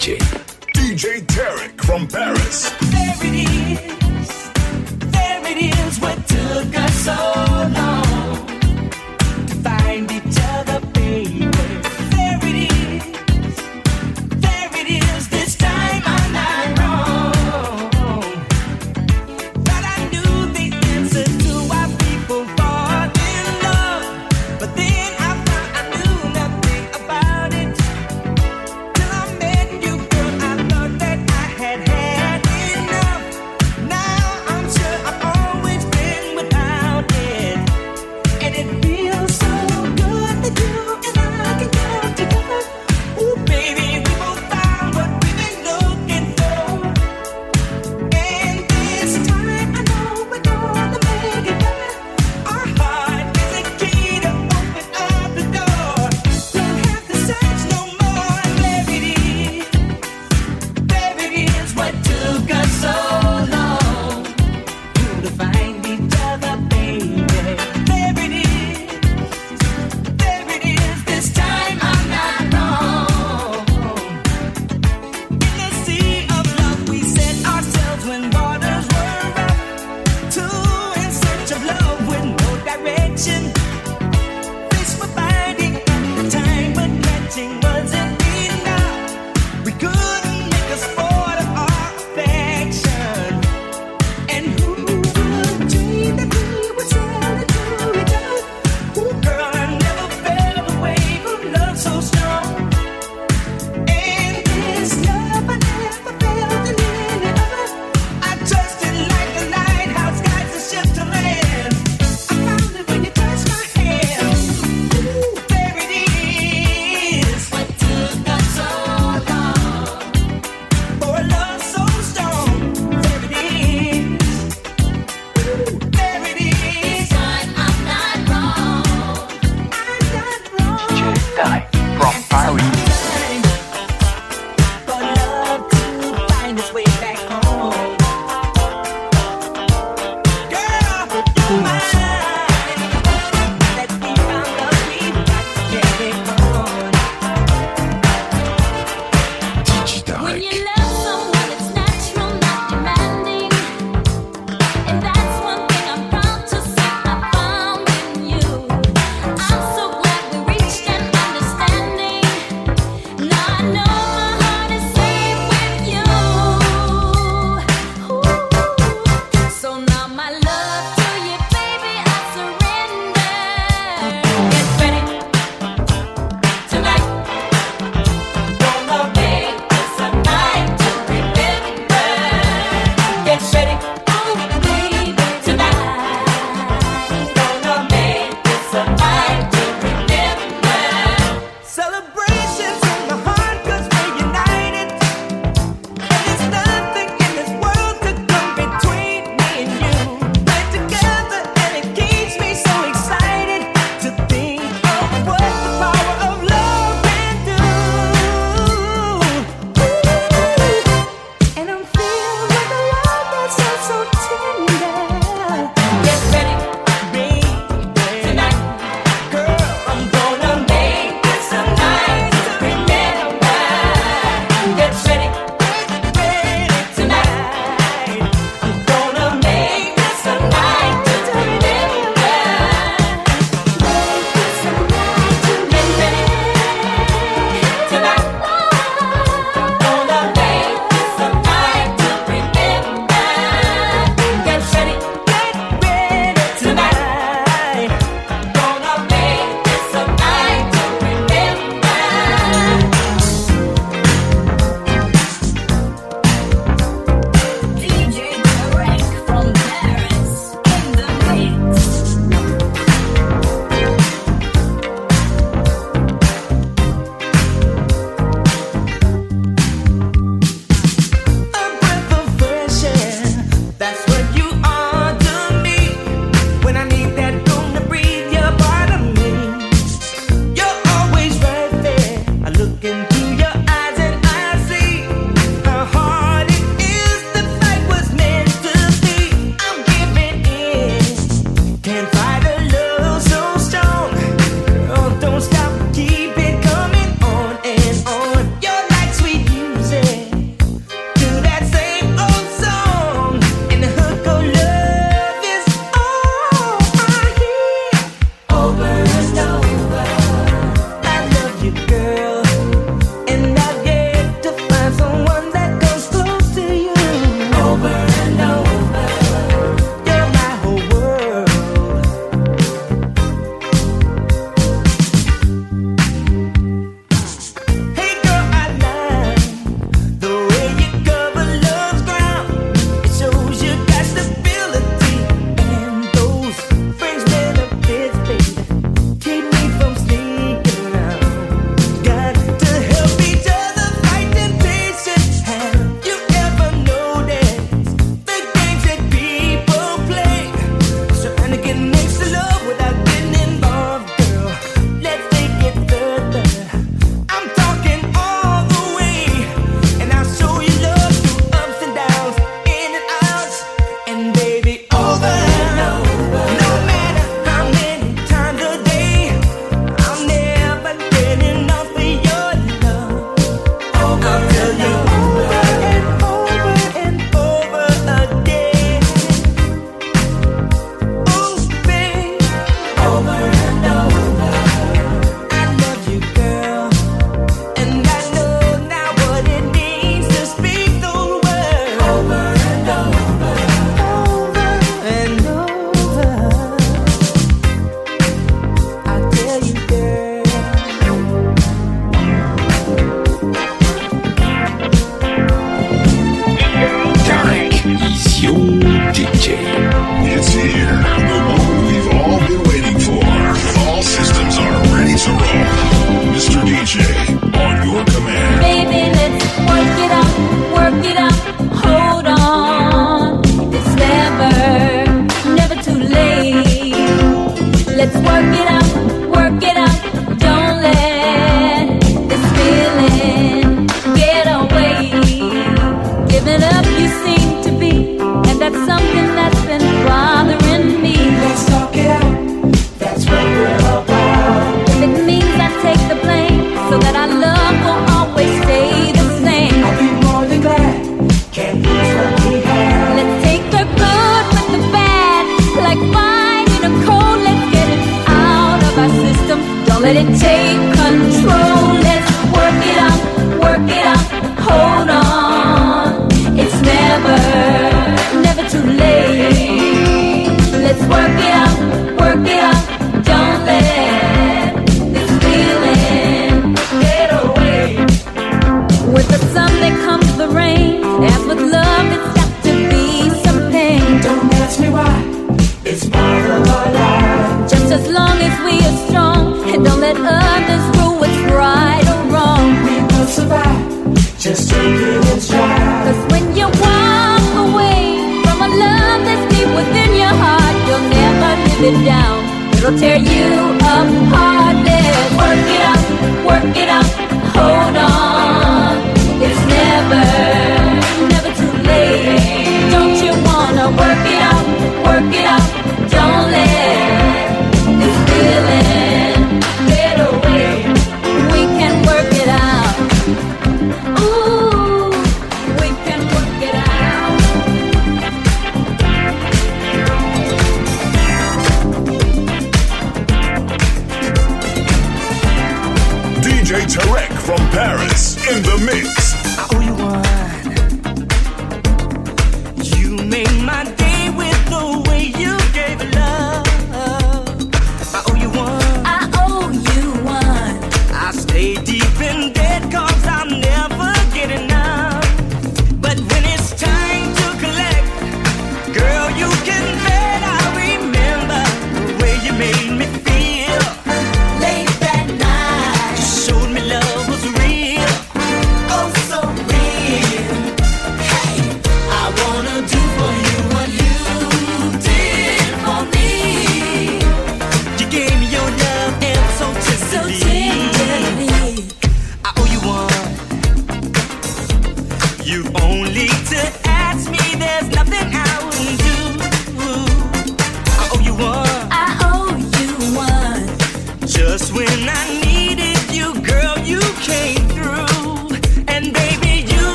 DJ Tarek from Paris.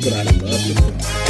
But I Love you.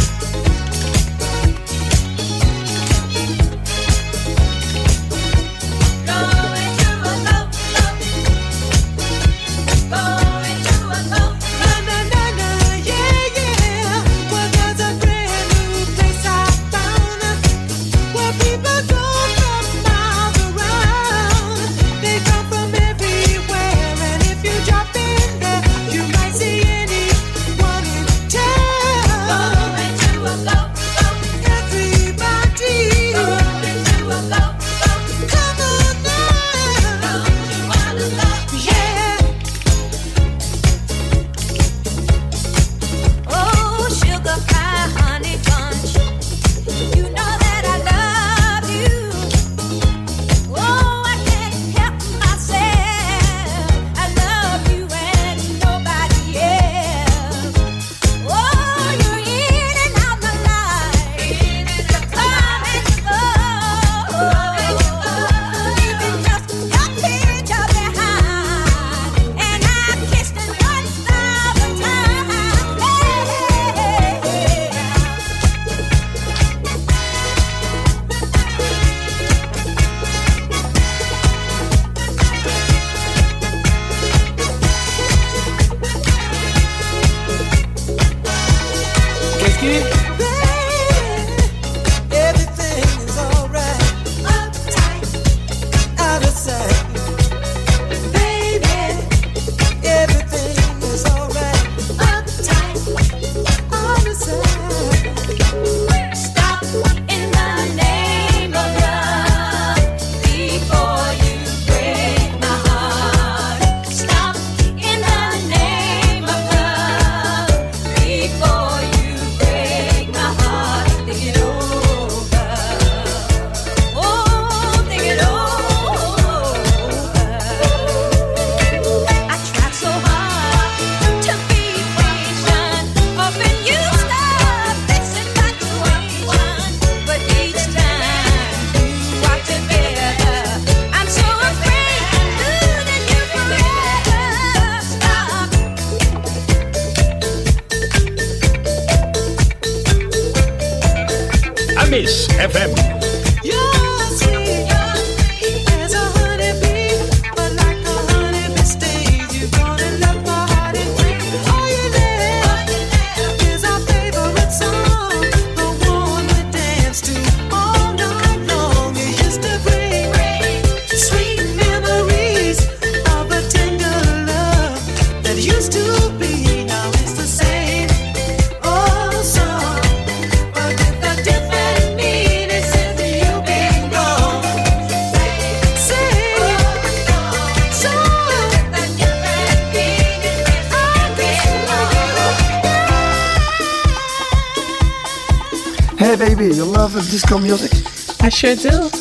Sure do.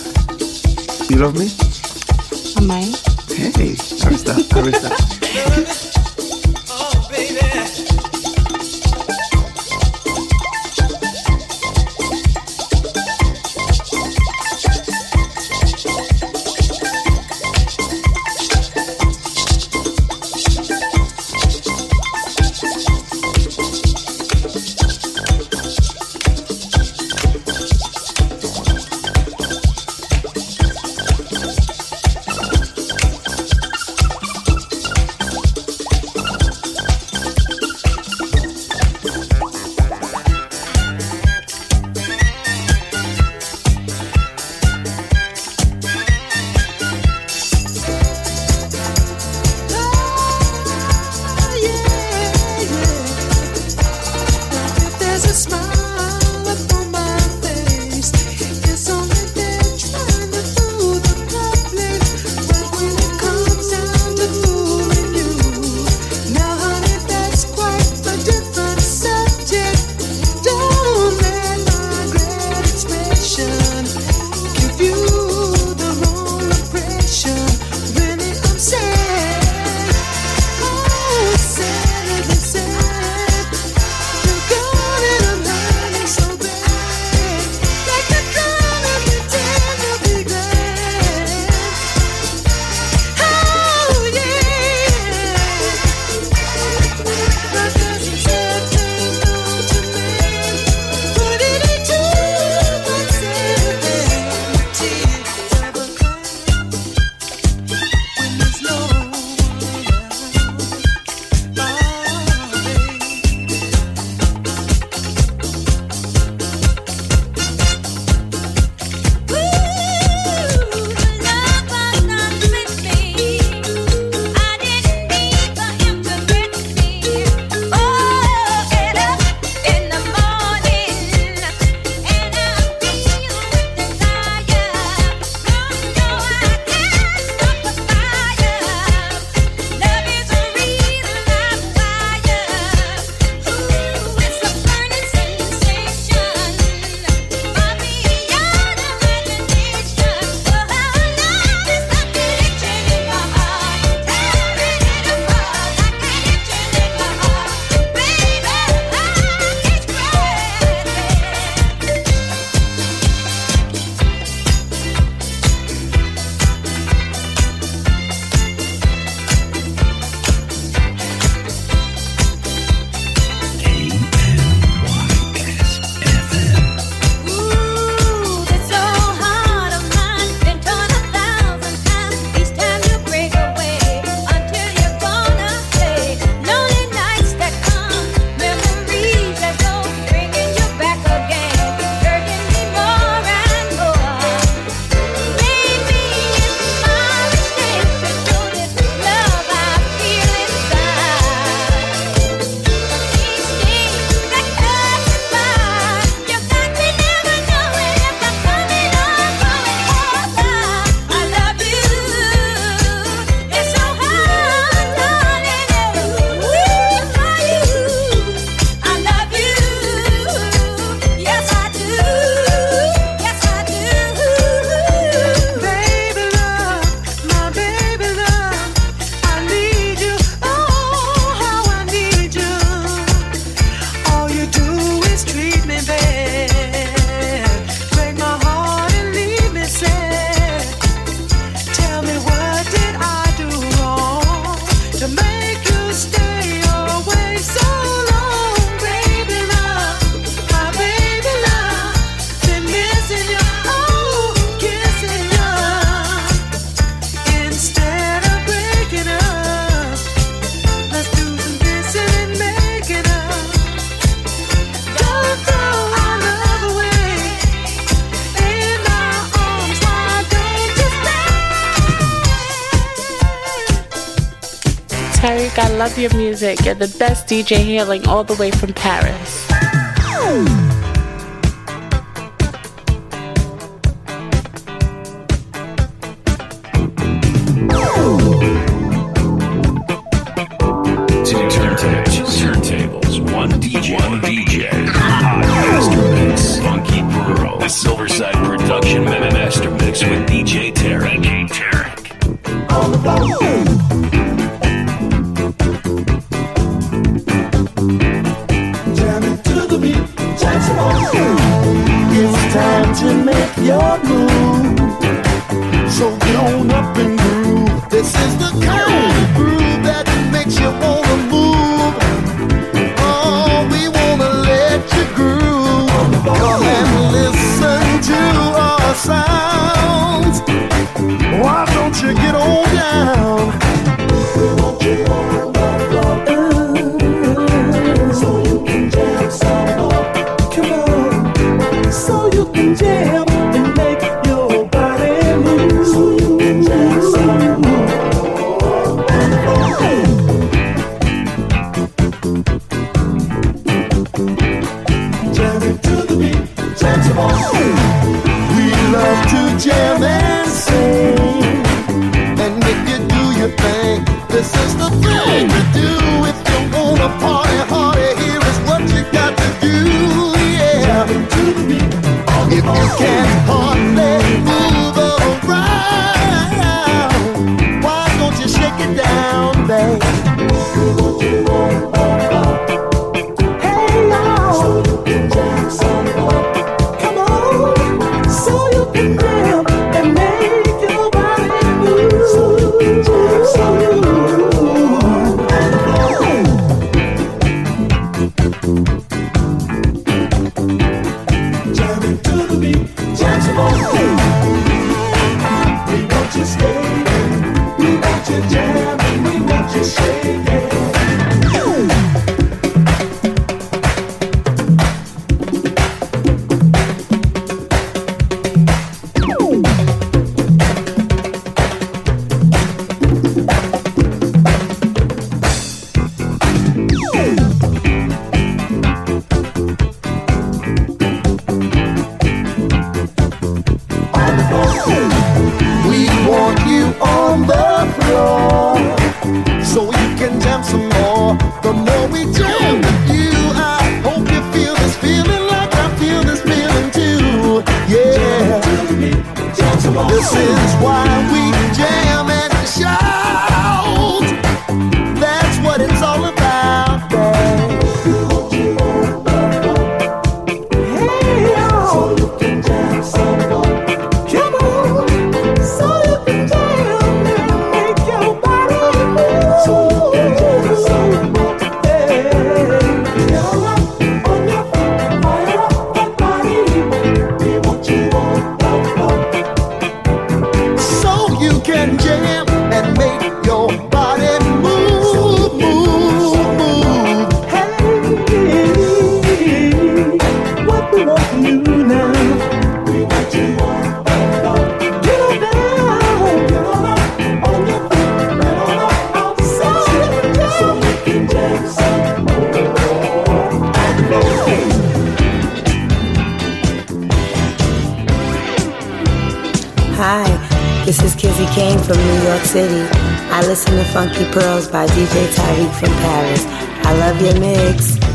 love your music and the best DJ hailing all the way from Paris. listen to Funky Pearls by DJ Tyreek from Paris. I love your mix.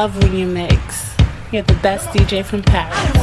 Love when you mix. You're the best DJ from Paris.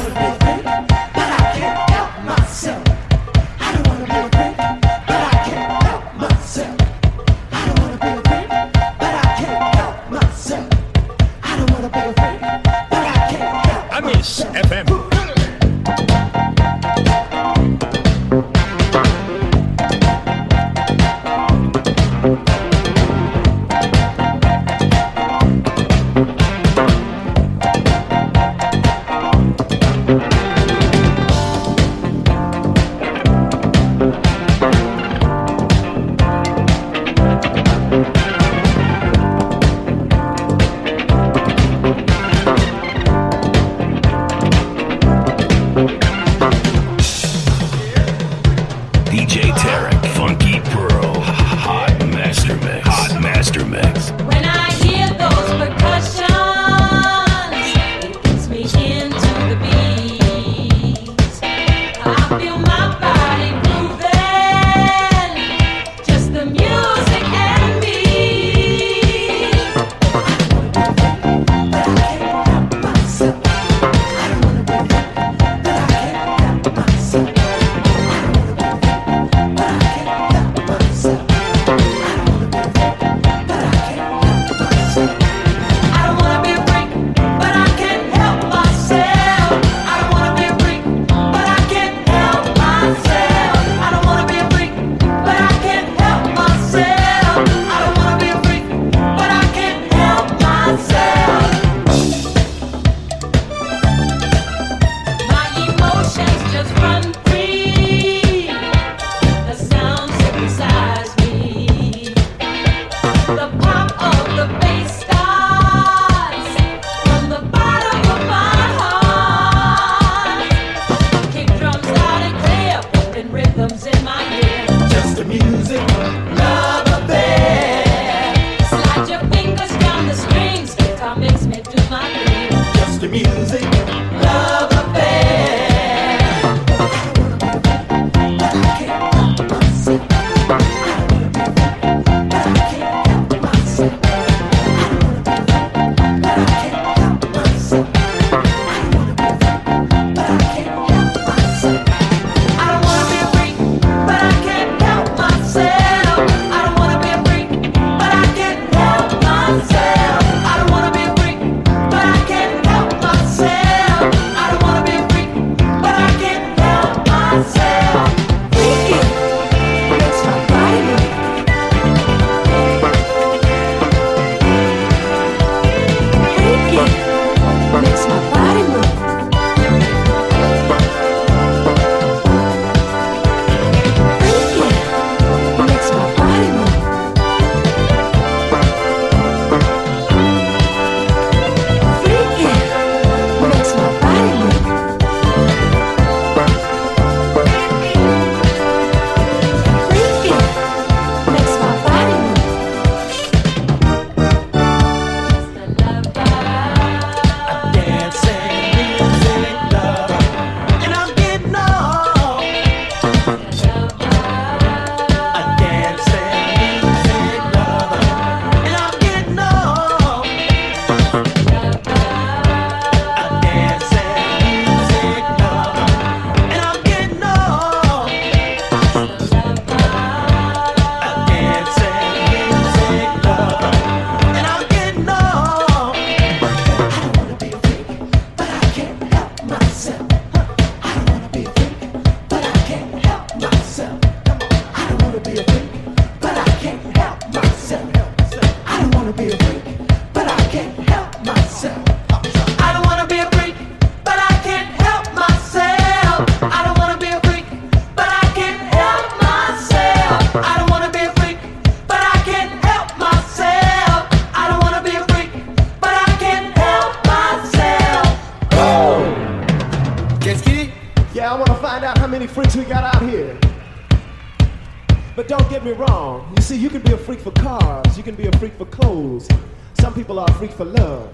for love.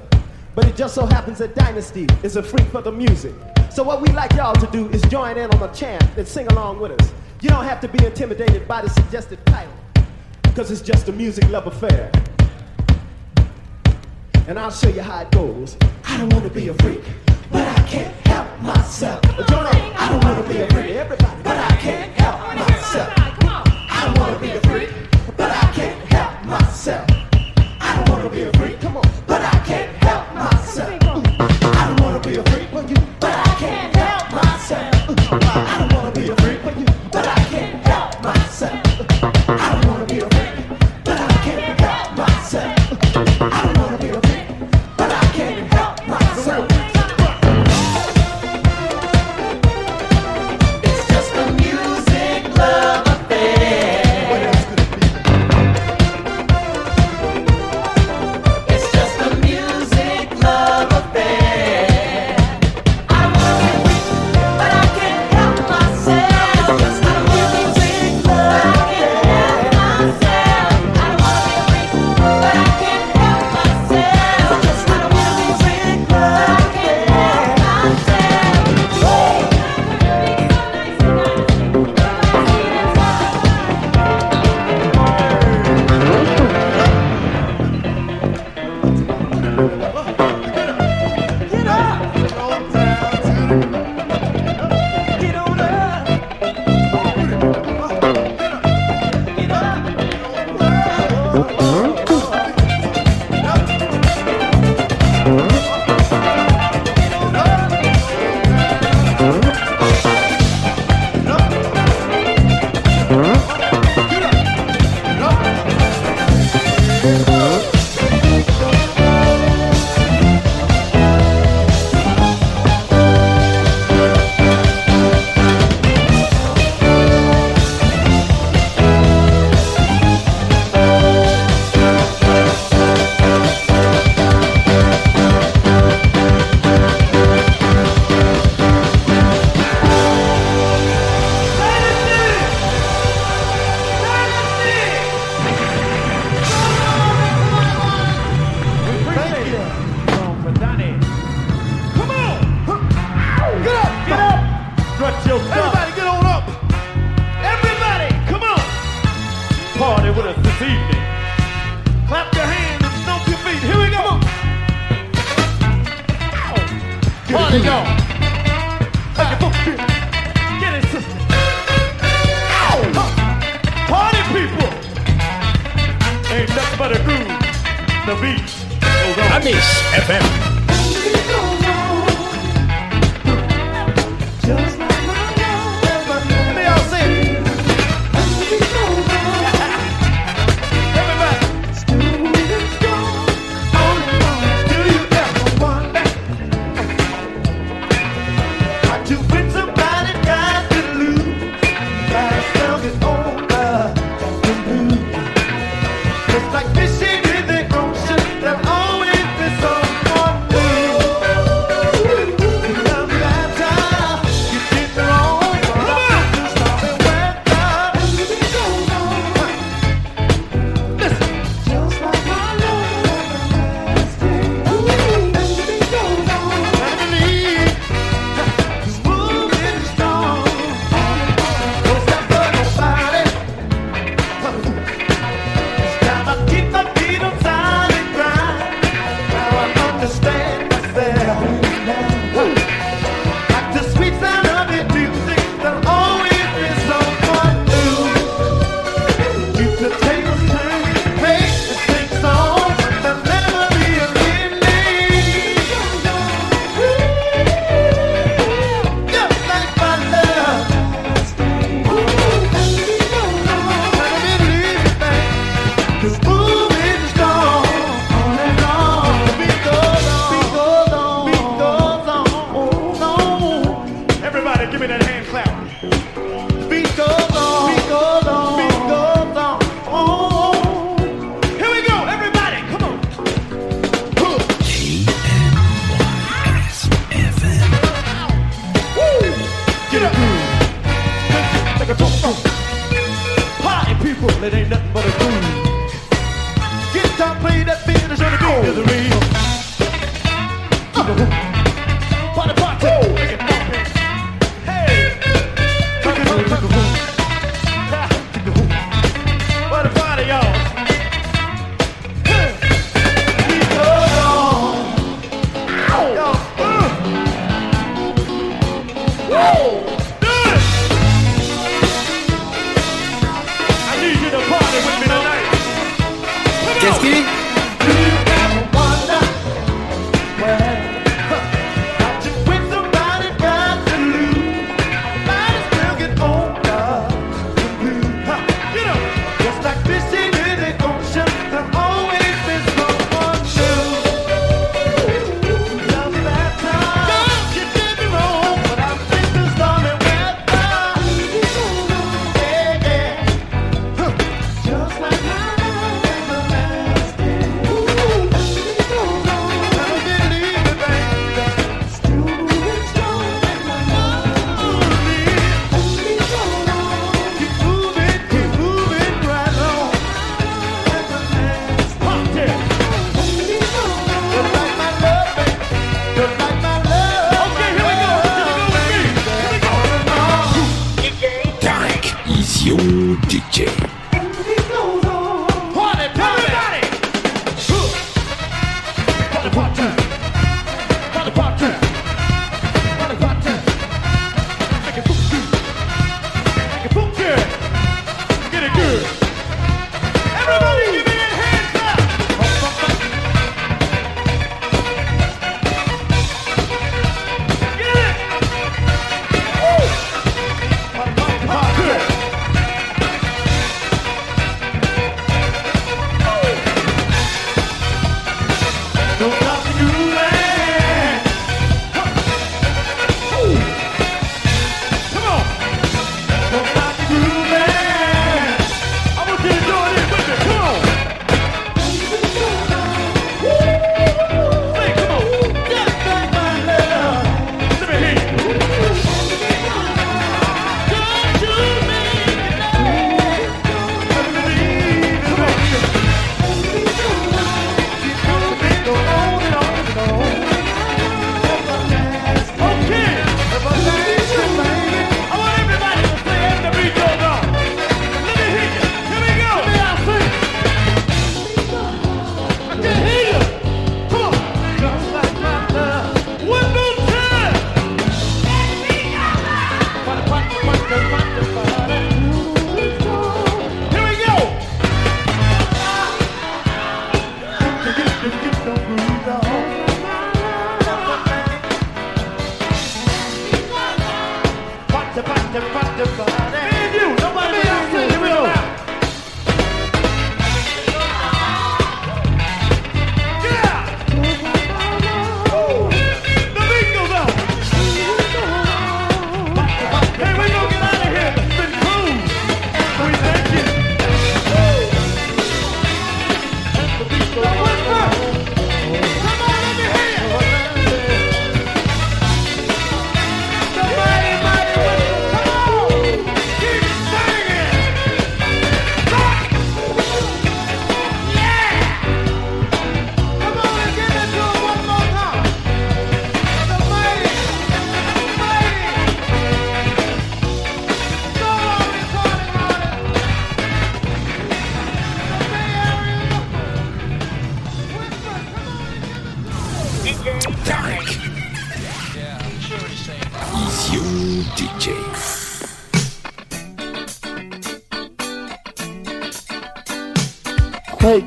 But it just so happens that Dynasty is a freak for the music. So what we like y'all to do is join in on the chant and sing along with us. You don't have to be intimidated by the suggested title, because it's just a music love affair. And I'll show you how it goes. I don't want to be a freak, but I can't help myself. Well, it ain't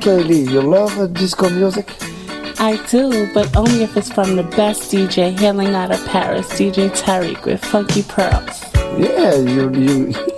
You love disco music? I do, but only if it's from the best DJ hailing out of Paris, DJ Tariq with Funky Pearls. Yeah, you you.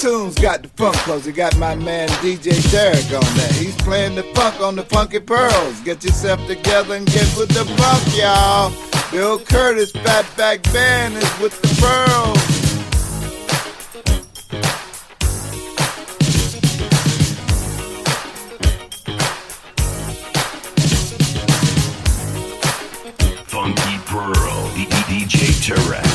tunes got the funk close. You got my man DJ Derek on that. He's playing the funk on the Funky Pearls. Get yourself together and get with the funk, y'all. Bill Curtis, Fatback Band is with the Pearls. Funky Pearl, DJ Turek.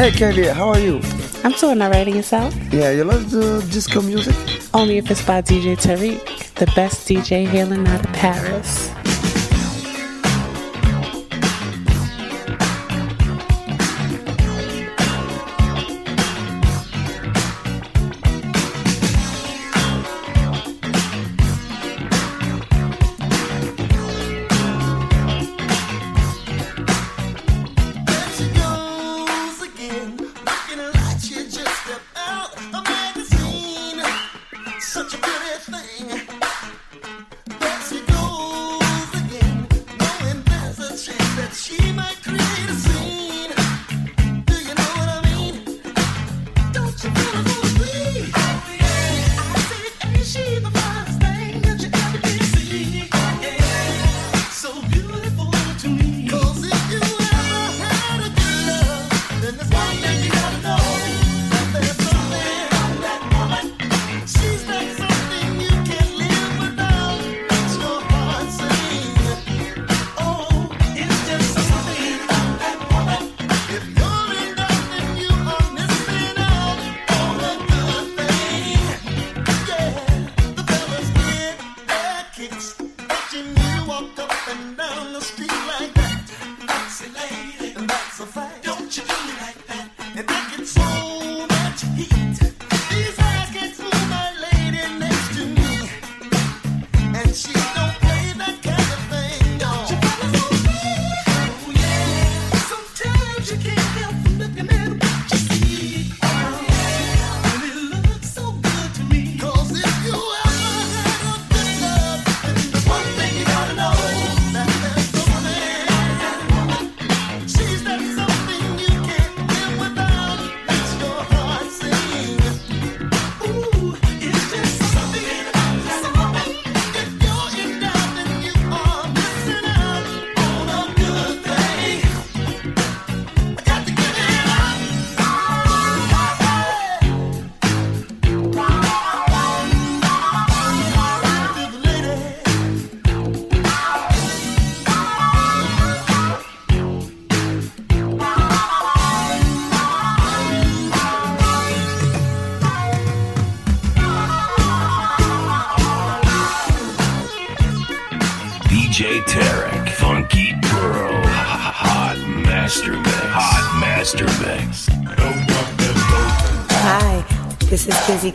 Hey, Candy, how are you? I'm doing all right and yourself. Yeah, you love the disco music? Only if it's by DJ Tariq, the best DJ hailing out of Paris.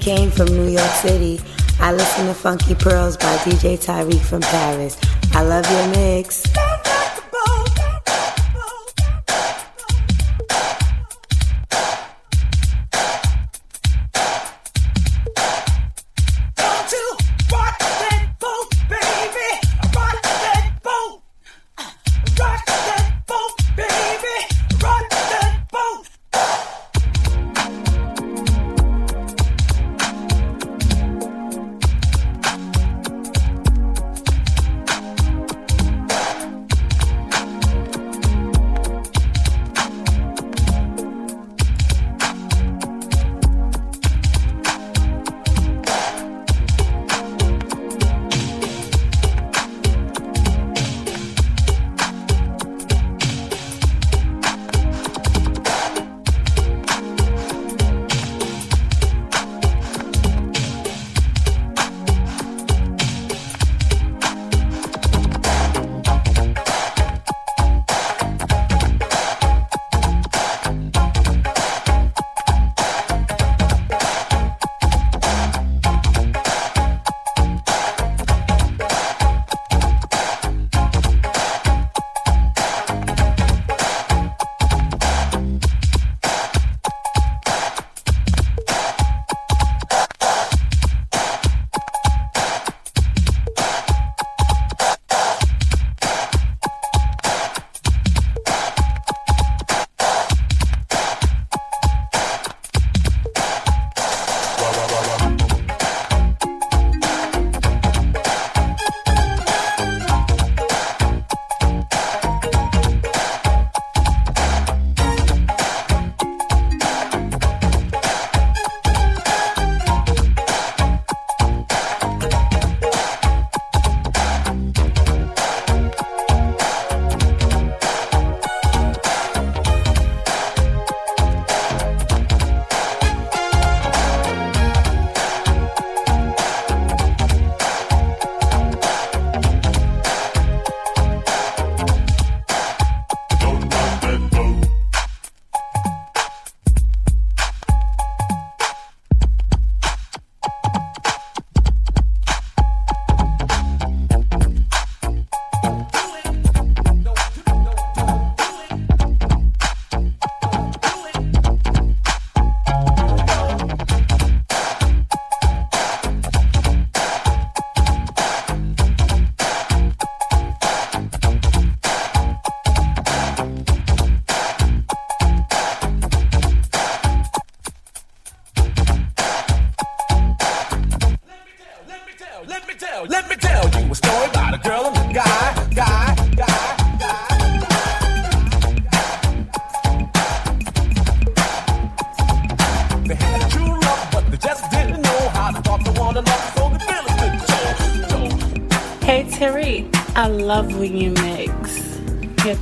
came from New York City. I listen to Funky Pearls by DJ Tyreek from Paris. I love your mix.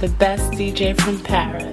The best DJ from Paris.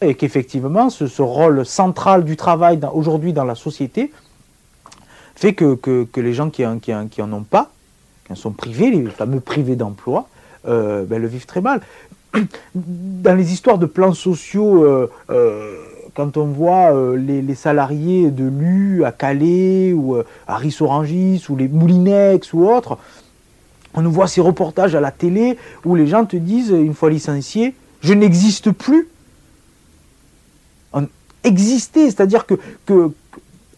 Et qu'effectivement, ce, rôle central du travail aujourd'hui dans la société fait que, que- les gens qui en, qui, qui en ont pas, qui en sont privés, les fameux privés d'emploi, euh, ben, le vivent très mal. Dans les histoires de plans sociaux, euh, euh, quand on voit les, les salariés de l'U à Calais ou à Rissorangis ou les Moulinex ou autres, on nous voit ces reportages à la télé où les gens te disent, une fois licencié, je n'existe plus. Exister, c'est-à-dire que, que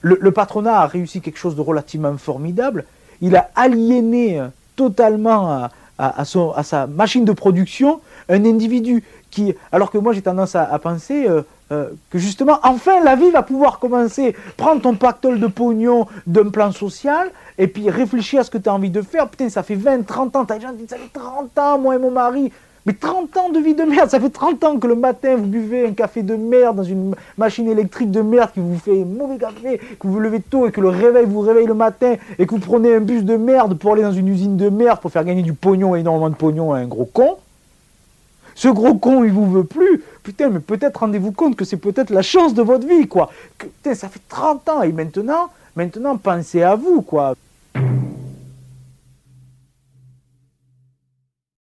le, patronat a réussi quelque chose de relativement formidable. Il a aliéné totalement à, son- à sa machine de production un individu qui, alors que moi j'ai tendance à, penser, euh, euh, que justement, enfin, la vie va pouvoir commencer. Prends ton pactole de pognon d'un plan social, et puis réfléchis à ce que tu as envie de faire. Putain, ça fait 20, 30 ans, t'as qui disent, ça fait 30 ans, moi et mon mari. Mais 30 ans de vie de merde, ça fait 30 ans que le matin vous buvez un café de merde dans une machine électrique de merde qui vous fait mauvais café, que vous vous levez tôt et que le réveil vous réveille le matin et que vous prenez un bus de merde pour aller dans une usine de merde pour faire gagner du pognon, énormément de pognon à un gros con. Ce gros con, il vous veut plus. Putain, mais peut-être rendez-vous compte que c'est peut-être la chance de votre vie, quoi. Putain, ça fait 30 ans et maintenant, maintenant, pensez à vous, quoi.